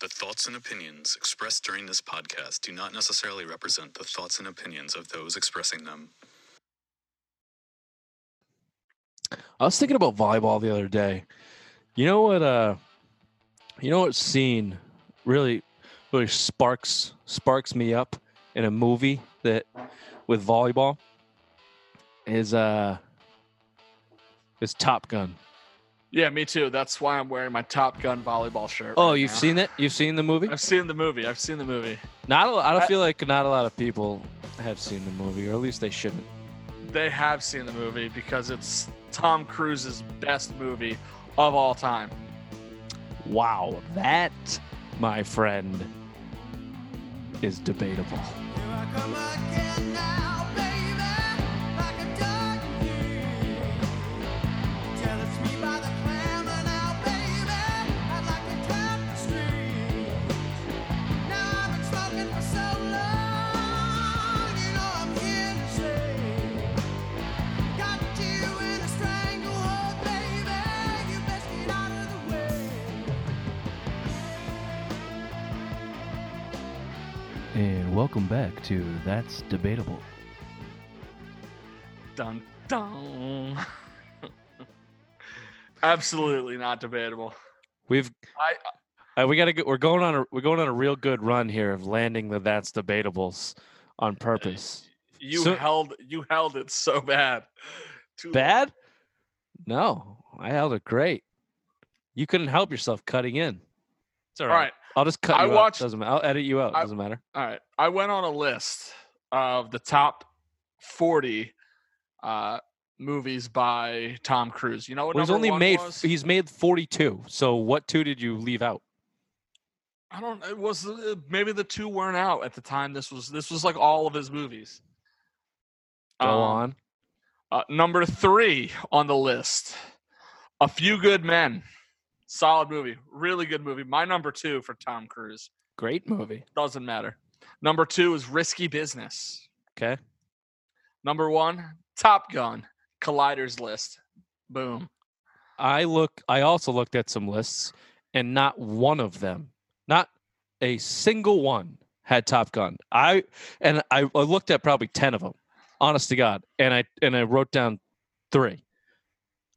The thoughts and opinions expressed during this podcast do not necessarily represent the thoughts and opinions of those expressing them. I was thinking about volleyball the other day. You know what? Uh, you know what scene really, really sparks sparks me up in a movie that with volleyball is uh is Top Gun. Yeah, me too. That's why I'm wearing my Top Gun volleyball shirt. Oh, right you've now. seen it? You've seen the movie? I've seen the movie. I've seen the movie. Not a, I don't I- feel like not a lot of people have seen the movie, or at least they shouldn't. They have seen the movie because it's Tom Cruise's best movie of all time. Wow, that, my friend, is debatable. Welcome back to That's Debatable. Dun dun. Absolutely not debatable. We've I uh, we got to go. We're going on a we're going on a real good run here of landing the That's Debatables on purpose. you So- held you held it so bad. Too long. Bad? No, I held it great. You couldn't help yourself cutting in. It's all All right. I'll just cut I you watched- out. Doesn't matter. I'll edit you out. I- Doesn't matter. All right. I went on a list of the top 40 uh, movies by Tom Cruise. You know what? Well, he's only made was? he's made 42. So what two did you leave out? I don't. It was uh, maybe the two weren't out at the time. This was this was like all of his movies. Go Um, on. Uh, number three on the list, A Few Good Men. Solid movie, really good movie. My number two for Tom Cruise Great movie. doesn't matter. Number two is Risky Business. Okay. Number one, Top Gun. Collider's list. Boom. I look I also looked at some lists and not one of them, not a single one had Top Gun. I and I, I looked at probably 10 of them. Honest to God. And I and I wrote down 3.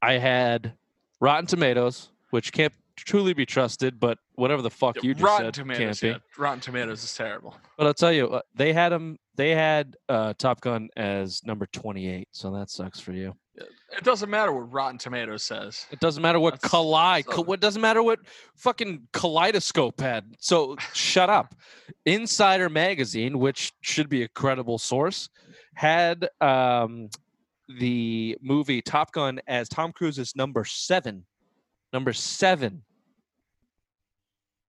I had Rotten Tomatoes, which can't truly be trusted, but whatever the fuck you just Rotten said Tomatoes. can't be. Yeah. Rotten Tomatoes is terrible. But I'll tell you, uh, they had them. They had uh, Top Gun as number twenty-eight, so that sucks for you. It doesn't matter what Rotten Tomatoes says. It doesn't matter what That's collide. so- What doesn't matter what fucking kaleidoscope had. So shut up. Insider Magazine, which should be a credible source, had um, the movie Top Gun as Tom Cruise's number seven. Number seven.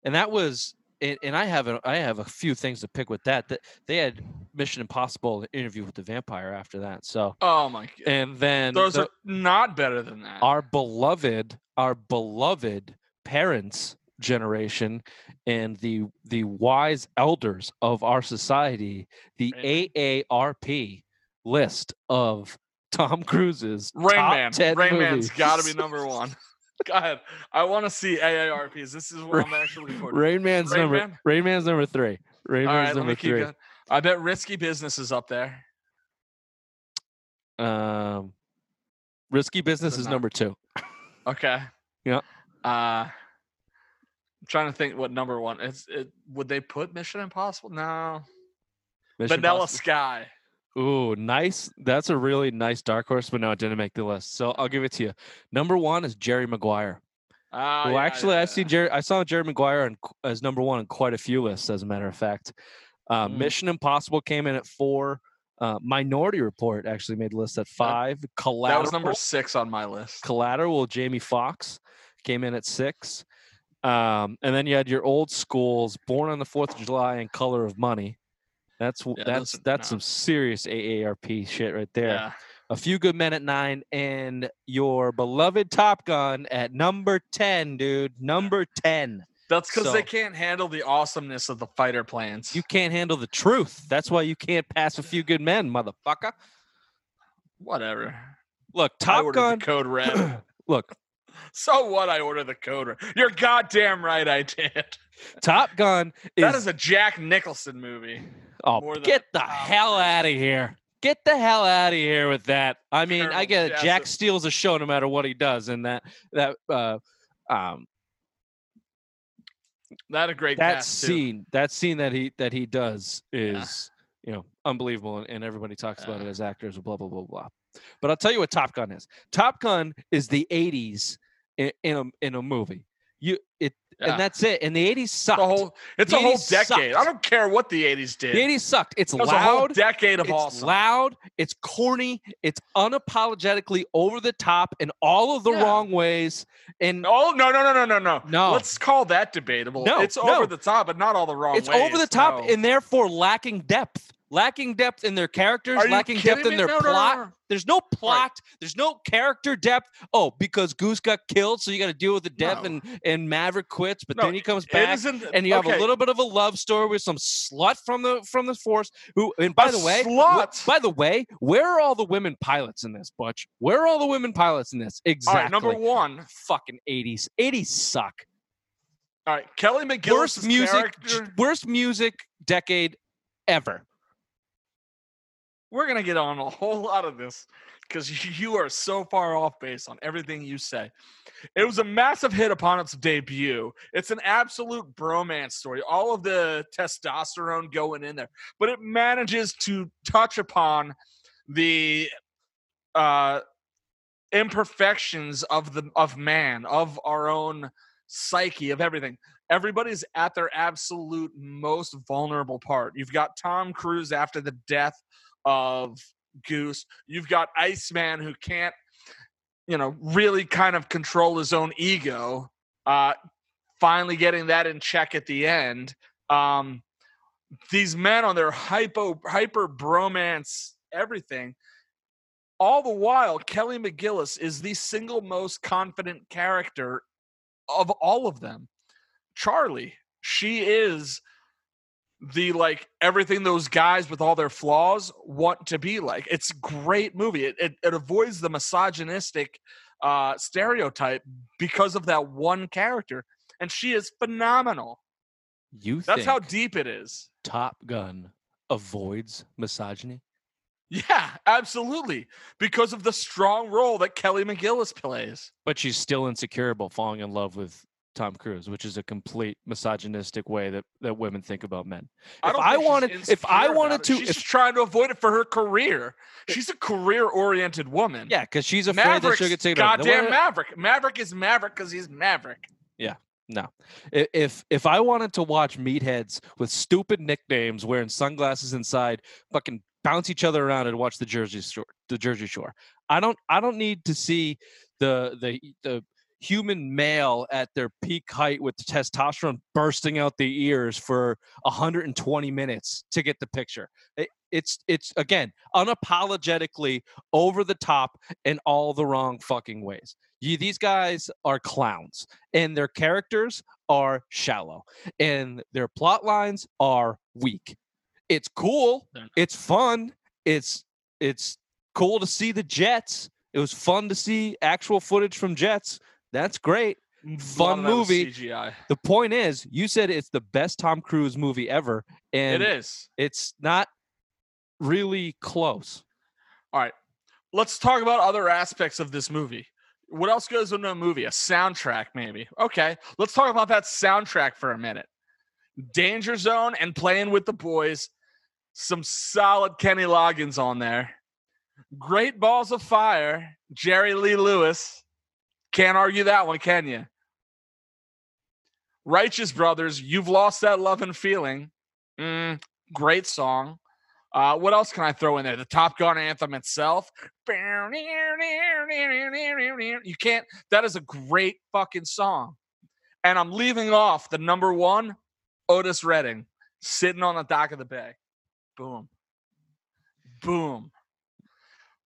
And that was and, and I have a I have a few things to pick with that. That they had Mission Impossible interview with the vampire after that. So Oh my god. and then Those the- are not better than that. our beloved our beloved parents generation and the the wise elders of our society the. AARP list of Tom Cruise's Rain Man. 10 Rain Man's got to be number one. Go ahead. I want to see AARPs. This is what I'm actually for. Rain Man's Rain number Man? Rain Man's number 3 Rain All Man's right, number 3 going. I bet Risky Business is up there. um Risky Business is not- number 2 Okay. Yeah. Uh, I'm trying to think what number one is. It would they put Mission Impossible? No. Mission Vanilla Impossible. Sky. Ooh, nice. That's a really nice dark horse, but no, it didn't make the list. So I'll give it to you. Number one is Jerry Maguire. Ah, well, yeah, actually, yeah, I've seen Jerry. I saw Jerry Maguire on, as number one on quite a few lists, as a matter of fact. Uh, Mm. Mission Impossible came in at four. Uh, Minority Report actually made the list at five. That Collateral, was number six on my list. Collateral, Jamie Foxx came in at six. Um, and then you had your old schools, Born on the Fourth of July and Color of Money. That's Yeah, that's that's some serious AARP shit right there. Yeah. A few good men at nine, and your beloved Top Gun at number ten, dude. Number ten. That's because they can't handle the awesomeness of the fighter plans. You can't handle the truth. That's why you can't pass a few good men, motherfucker. Whatever. Look, Top Gun. the code red. Look, so what? I ordered the code red. You're goddamn right. I did. Top Gun is, that is a Jack Nicholson movie. oh, more get the hell out of here. Get the hell out of here with that. I mean, I get it. Jack steals a show no matter what he does, and that that uh, um, That a great that cast, too. scene, that scene that he that he does Yeah. is you know unbelievable, and, and everybody talks about it as actors, blah blah blah blah. But I'll tell you what Top Gun is. Top Gun is the '80s in, in a in a movie. You it Yeah. and that's it. And the '80s sucked. The whole, it's The a whole 80s decade. I don't care what the 80s did. the '80s sucked. It's That was a whole loud. decade of It's awesome. loud. It's corny. It's unapologetically over the top in all of the Yeah. wrong ways. And Oh no no no no no no No. Let's call that debatable. No, it's no. over the top, but not all the wrong it's ways. over the top no. and therefore lacking depth. Lacking depth in their characters, lacking depth in their No, no, no, plot. no. There's no plot. There's no character depth. Oh, because Goose got killed, so you got to deal with the death, and and Maverick quits, but then he comes back, and you have a little bit of a love story with some slut from the from the force. Who, and by A the way, wh- slut? by the way, where are all the women pilots in this, Butch? Where are all the women pilots in this? Exactly. right, number one. fucking 80s. 80s suck. All right, Kelly McGillis' Worst music, character. worst music decade ever. We're gonna get on a whole lot of this because you are so far off base on everything you say. It was a massive hit upon its debut. It's an absolute bromance story. All of the testosterone going in there, but it manages to touch upon the uh, imperfections of the of man, of our own psyche, of everything. Everybody's at their absolute most vulnerable part. You've got Tom Cruise after the death of Goose. You've got Iceman who can't, you know, really kind of control his own ego. Uh, finally getting that in check at the end. Um, these men on their hypo hyper bromance everything. All the while, Kelly McGillis is the single most confident character of all of them. Charlie, she is the like everything those guys with all their flaws want to be like. It's a great movie. It it, it avoids the misogynistic uh, stereotype because of that one character, and she is phenomenal. You That's how deep it is. Top Gun avoids misogyny? Yeah, absolutely. Because of the strong role that Kelly McGillis plays. But she's still insecure about falling in love with Tom Cruise, which is a complete misogynistic way that, that women think about men. If I think she's wanted- if I wanted to- she's if- just trying to avoid it for her career. She's a career-oriented woman. Yeah, because she's afraid that she'll get taken goddamn Maverick. Maverick is Maverick because he's Maverick. Yeah, no. If if I wanted to watch meatheads with stupid nicknames wearing sunglasses inside fucking bounce each other around and watch the Jersey Shore, the Jersey Shore. I don't I don't need to see the the the human male at their peak height with testosterone bursting out the ears for 120 minutes to get the picture. It, it's it's again unapologetically over the top in all the wrong fucking ways. You, these guys are clowns and their characters are shallow and their plot lines are weak. It's cool, it's fun, it's it's cool to see the jets. It was fun to see actual footage from jets. That's great. Mm, Fun of movie. CGI. The point is, you said it's the best Tom Cruise movie ever, and it is. it's not really close. All right. Let's talk about other aspects of this movie. What else goes into a movie? A soundtrack, maybe. Okay. Let's talk about that soundtrack for a minute. Danger Zone and Playing with the Boys. Some solid Kenny Loggins on there. Great Balls of Fire. Jerry Lee Lewis. Can't argue that one, can you? Righteous Brothers. You've lost that love and feeling. Mm, great song. Uh, what else can I throw in there? The Top Gun anthem itself. You can't. That is a great fucking song. And I'm leaving off the number one, Otis Redding, sitting on the dock of the bay. Boom. Boom.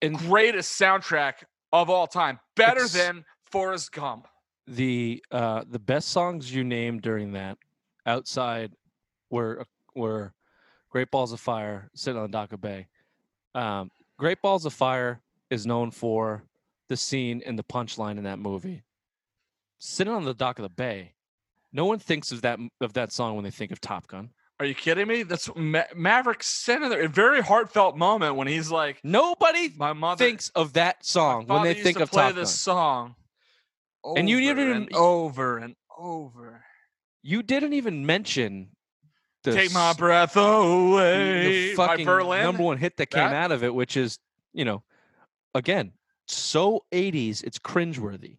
And Greatest soundtrack of all time. Better than Forrest Gump. the uh the best songs you named during that outside were were Great Balls of Fire, sitting on the dock of Bay. Um, Great Balls of Fire is known for the scene and the punchline in that movie. Sitting on the dock of the bay No one thinks of that of that song when they think of Top Gun. Are you kidding me? That's Ma- Maverick in there. A very heartfelt moment when he's like, Nobody "My mother thinks of that song when they think of play Top Gun. this song." And you didn't even- and over and over. You didn't even mention the Take my breath away. the fucking Berlin. number one hit that came That- out of it, which is, you know, again, so 80s, it's cringeworthy.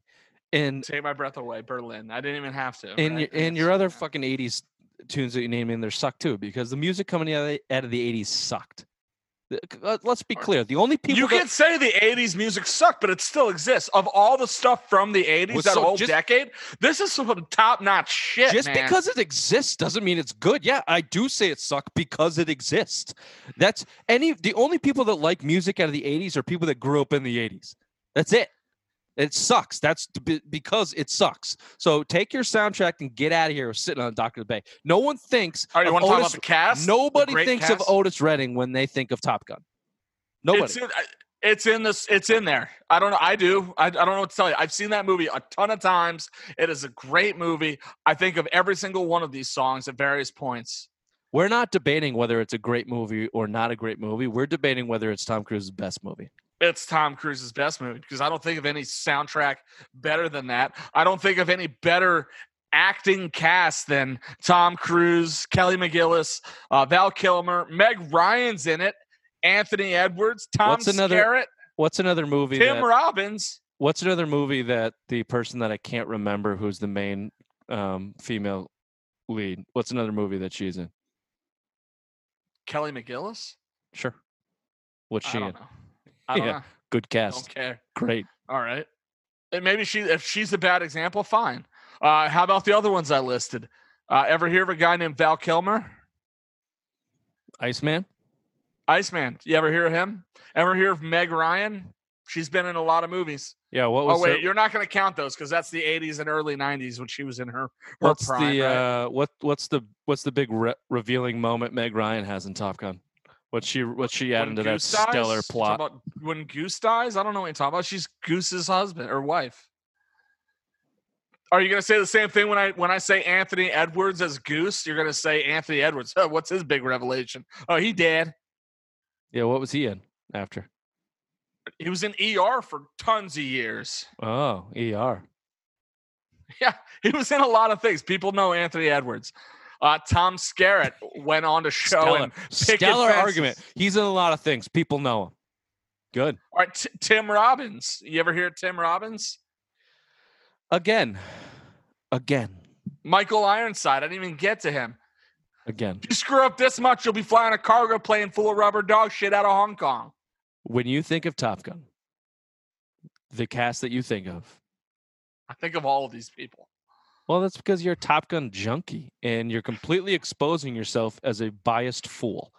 And Take my breath away, Berlin. I didn't even have to. and your, and your other fucking 80s tunes that you name in there suck too because the music coming out of the, out of the 80s sucked. Uh, Let's be clear. The only people you that, can say the 80s music sucked, but it still exists. Of all the stuff from the 80s, Well, that so whole just- decade, this is some top notch shit. just man. because it exists doesn't mean it's good. Yeah, I do say it sucked because it exists. That's any the only people that like music out of the 80s are people that grew up in the 80s. That's it. It sucks. That's because it sucks. So take your soundtrack and get out of here sitting on Doctor the Bay. No one thinks All right, you want to talk about Otis- the cast? Nobody great thinks cast? of Otis Redding when they think of Top Gun. Nobody. It's in, it's in this. It's in there. I don't know. I do. I, I don't know what to tell you. I've seen that movie a ton of times. It is a great movie. I think of every single one of these songs at various points. We're not debating whether it's a great movie or not a great movie. We're debating whether it's Tom Cruise's best movie. It's Tom Cruise's best movie because I don't think of any soundtrack better than that. I don't think of any better acting cast than Tom Cruise, Kelly McGillis, uh, Val Kilmer, Meg Ryan's in it, Anthony Edwards, Tom What's another- Skerritt, What's another movie Tim that, Robbins. What's another movie that the person that I can't remember who's the main um, female lead? What's another movie that she's in? Kelly McGillis? Sure. What's she in? know. Don't Yeah. know. Good Don't cast. care. Great. All right. And maybe she, if she's a bad example, fine. Uh, how about the other ones I listed? Uh, ever hear of a guy named Val Kilmer? Iceman. Iceman. You ever hear of him? Ever hear of Meg Ryan? She's been in a lot of movies. Yeah. What was? Oh wait, her- you're not going to count those because that's the 80s and early 90s when she was in her. her what's prime, the right? uh, what what's the what's the big re- revealing moment Meg Ryan has in Top Gun? What's she what's she adding When to that dies? stellar plot? When Goose dies, I don't know what you're talking about. She's Goose's husband or wife. Are you going to say the same thing when I when I say Anthony Edwards as Goose? You're going to say Anthony Edwards. Oh, what's his big revelation? Oh, he dead. Yeah. What was he in after? He was in ER for tons of years. Oh, ER. Yeah, he was in a lot of things. People know Anthony Edwards. Uh, Tom Skerritt went on to show Stellar, and stellar argument. He's in a lot of things. People know him. Good. All right, T- Tim Robbins. You ever hear of Tim Robbins? Again. Again. Michael Ironside. I didn't even get to him. Again. If you screw up this much, you'll be flying a cargo plane full of rubber dog shit out of Hong Kong. When you think of Top Gun, the cast that you think of, I think of all of these people. well, that's because you're a Top Gun junkie and you're completely exposing yourself as a biased fool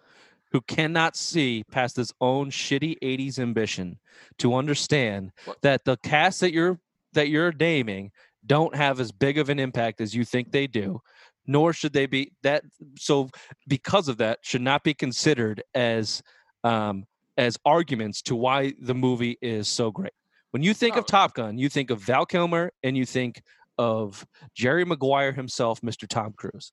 who cannot see past his own shitty 80s ambition to understand that the cast that you're that you're naming don't have as big of an impact as you think they do nor should they be that so because of that should not be considered as um as arguments to why the movie is so great. When you think No. of top gun you think of val kilmer and you think of jerry maguire himself mr tom cruise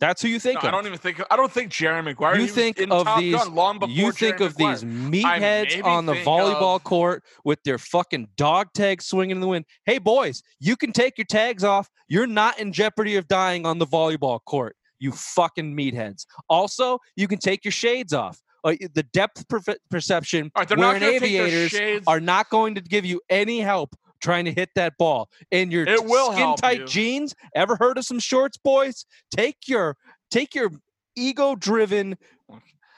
that's who you think No, I don't even think. I don't think Jerry Maguire. You think of Top these- Gun long before you think Jerry of Maguire. these meatheads on the volleyball of- court with their fucking dog tags swinging in the wind. Hey, boys, you can take your tags off. You're not in jeopardy of dying on the volleyball court, you fucking meatheads. Also, you can take your shades off. Uh, the depth perfe- perception right, wearing going to take their aviators are not going to give you any help trying to hit that ball. in your It will skin tight you. jeans. Ever heard of some shorts, boys? Take your take your ego driven,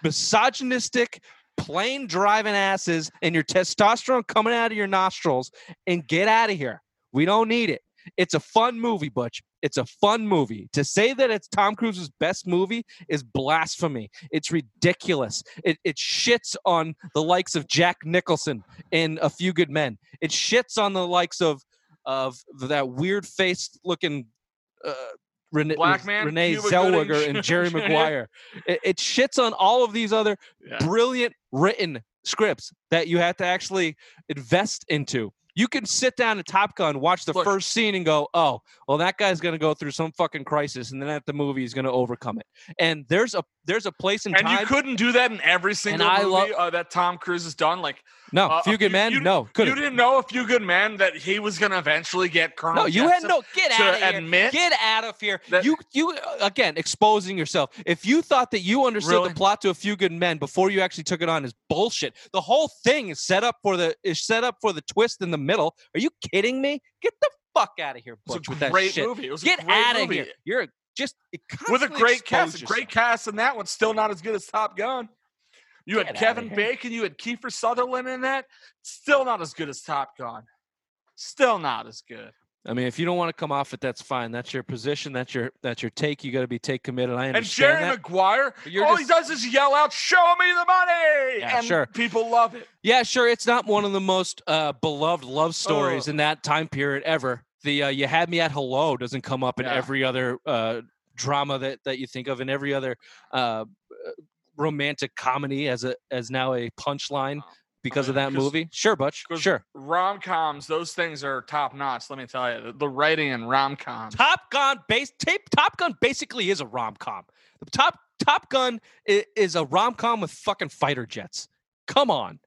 misogynistic, plane driving asses and your testosterone coming out of your nostrils and get out of here. We don't need it. It's a fun movie, Butch. It's a fun movie. To say that it's Tom Cruise's best movie is blasphemy. It's ridiculous. It, it shits on the likes of Jack Nicholson in A Few Good Men. It shits on the likes of of that weird faced looking uh, Rene, Black man, Renee Cuba Zellweger Gooding and Jerry. Maguire. It, it shits on all of these other Yeah. brilliant written scripts that you have to actually invest into. You can sit down at Top Gun, watch the Look- first scene, and go, "Oh, well, that guy's gonna go through some fucking crisis, and then at the movie, he's gonna overcome it." And there's a there's a place in And time. And you couldn't do that in every single movie lo- uh, that Tom Cruise has done. Like no, uh, Few Good few- Men. you- no, you couldn't. didn't know a few good men that he was going to eventually get Colonel. No, you had Jessup no. Get out of here. admit Get out of here. that- you you uh, again exposing yourself. If you thought that you understood Really? the plot to A Few Good Men before you actually took it on is bullshit. The whole thing is set up for the is set up for the twist in the middle. Are you kidding me? Get the fuck out of here, Butch, a with that great shit. movie. It was Get out of here. You're a, just with a great expose cast. Great cast and that one's Still not as good as Top Gun. You Get had Kevin. Bacon. You had Kiefer Sutherland in that. Still not as good as Top Gun. Still not as good. I mean, if you don't want to come off it, that's fine. That's your position. That's your that's your take. You got to be take committed. I And understand Jerry that. Maguire, But you're all just- he does is yell out, "Show me the money!" Yeah, and sure. people love it. Yeah, sure. It's not one of the most uh, beloved love stories Oh. in that time period ever. The uh, "You Had Me at Hello" doesn't come up in Yeah. every other uh, drama that that you think of, in every other uh, romantic comedy as a as now a punchline because of mean, that 'cause- movie. Sure, Butch. Sure. Rom coms, those things are top notch. Let me tell you, the, the writing in rom coms. Top Gun base tape. Top Gun basically is a rom com. The top Top Gun is, is a rom com with fucking fighter jets. Come on.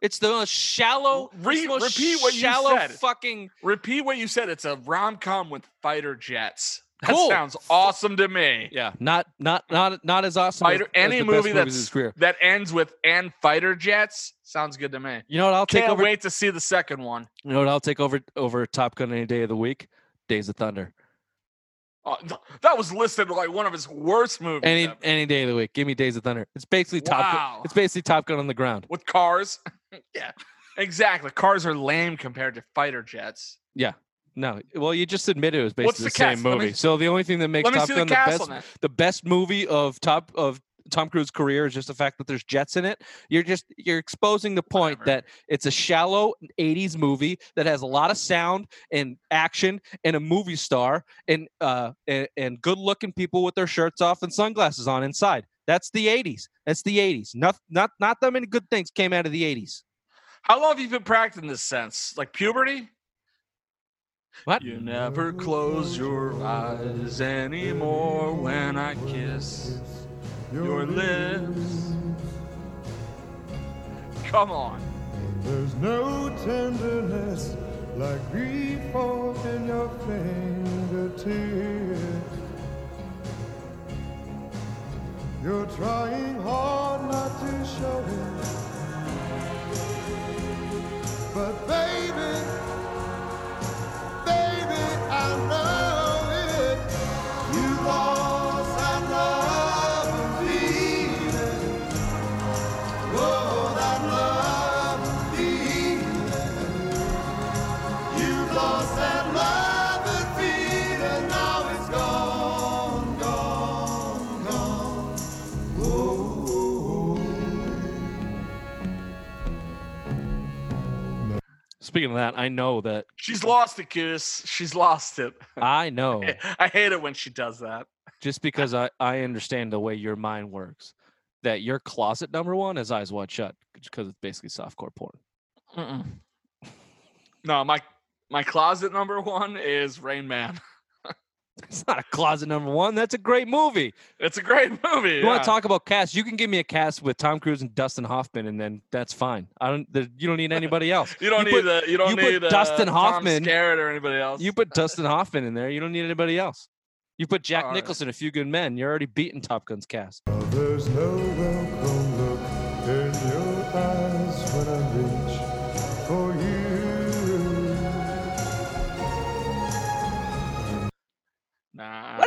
It's the most shallow, Re- the most repeat what you shallow said. fucking Repeat what you said. It's a rom com with fighter jets. That Cool. sounds awesome to me. Yeah, not not not not as awesome. Fighter, as, as any the movie movies that's his career. that ends with and fighter jets sounds good to me. You know what? I'll take Can't over. wait to see the second one. You know what? I'll take over over Top Gun any day of the week. Days of Thunder. Oh, th- that was listed like one of his worst movies. Any ever. any day of the week. Give me Days of Thunder. It's basically Top. Gun. It's basically Top Gun on the ground. with cars. yeah, exactly. Cars are lame compared to fighter jets. Yeah. No, well, you just admitted it was basically the the, same? Let me- movie. so the only thing that makes Top Gun the the best the best movie of top of Tom Cruise's career is just the fact that there's jets in it. You're just you're exposing the point Whatever. that it's a shallow 80s movie that has a lot of sound and action and a movie star and uh and, and good looking people with their shirts off and sunglasses on inside. That's the 80s. That's the 80s. Not not not that many good things came out of the 80s. How long have you been practicing this sense? Like puberty? What? You never close your eyes anymore when I kiss your lips. Come on. There's no tenderness like grief in your fingertips. You're trying hard not to show it. But baby, baby, I know Speaking of that, I know that She's lost it, Goose. She's lost it. I know I hate it when she does that. just because I, I understand the way your mind works, that your closet number one is eyes wide shut because it's basically softcore porn. No, my my closet number one is Rain Man. It's not a closet number one. That's a great movie. It's a great movie. You want to talk about cast? You can give me a cast with Tom Cruise and Dustin Hoffman, and then that's fine. I don't. There, you don't need anybody else. You don't you need put- uh, you don't you put need uh, Dustin Tom Skerritt or anybody else. You put Dustin Hoffman in there. You don't need anybody else. You put Jack All right. Nicholson, a few good men. You're already beating Top Gun's cast. There's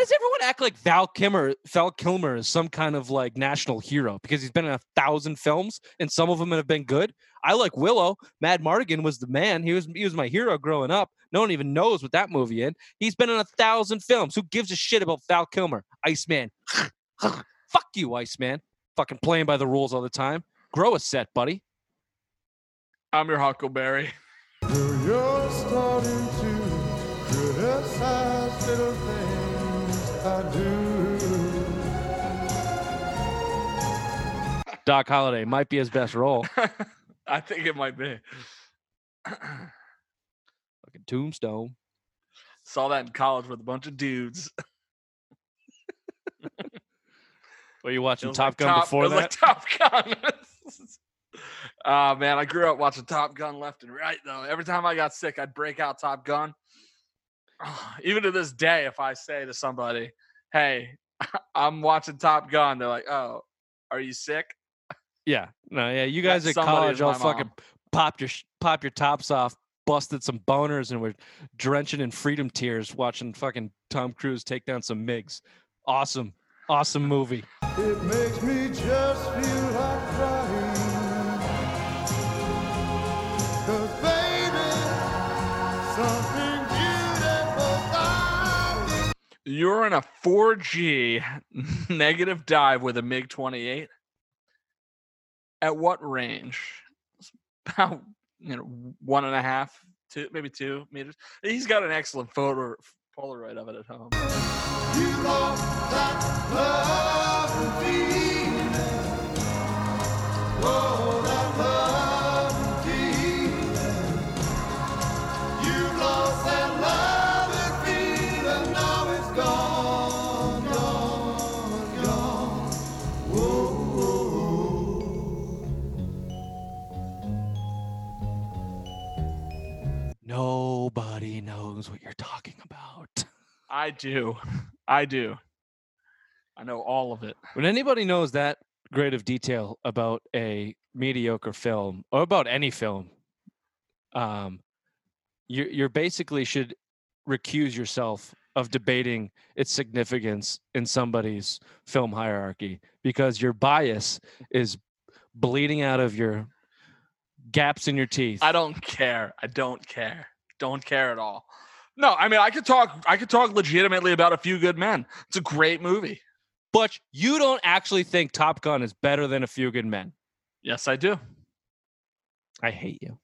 does everyone act like Val Kilmer? Val Kilmer is some kind of like national hero because he's been in a thousand films and some of them have been good. I like Willow. Madmartigan was the man. He was he was my hero growing up. No one even knows what that movie in. He's been in a thousand films. Who gives a shit about Val Kilmer? Iceman. Fuck you, Iceman. Fucking playing by the rules all the time. Grow a set, buddy. I'm your Huckleberry. I do. Doc Holliday might be his best role. I think it might be. Fucking Tombstone. Saw that in college with a bunch of dudes. Were you watching Top like Gun Top- before it was that? like Top Gun. uh man, I grew up watching Top Gun left and right though. Every time I got sick, I'd break out Top Gun. Even to this day, if I say to somebody, "Hey, I'm watching Top Gun," they're like, "Oh, are you sick?" yeah. No, yeah. You That guys at college all my fucking mom. popped your pop your tops off, busted some boners, and were drenching in freedom tears watching fucking Tom Cruise take down some MiGs. Awesome. Awesome movie. It makes me just feel like crying. 4G negative dive with a MiG 28. At what range? About you know one and a half, two, maybe two meters. He's got an excellent photo Polaroid of it at home. Nobody knows what you're talking about. I do, I do. I know all of it. When anybody knows that great of detail about a mediocre film or about any film, um, you you basically should recuse yourself of debating its significance in somebody's film hierarchy because your bias is bleeding out of your gaps in your teeth. I don't care. I don't care. Don't care at all. No, I mean I could talk. I could talk legitimately about a few good men. It's a great movie. but you don't actually think Top Gun is better than A Few Good Men. Yes, I do. I hate you.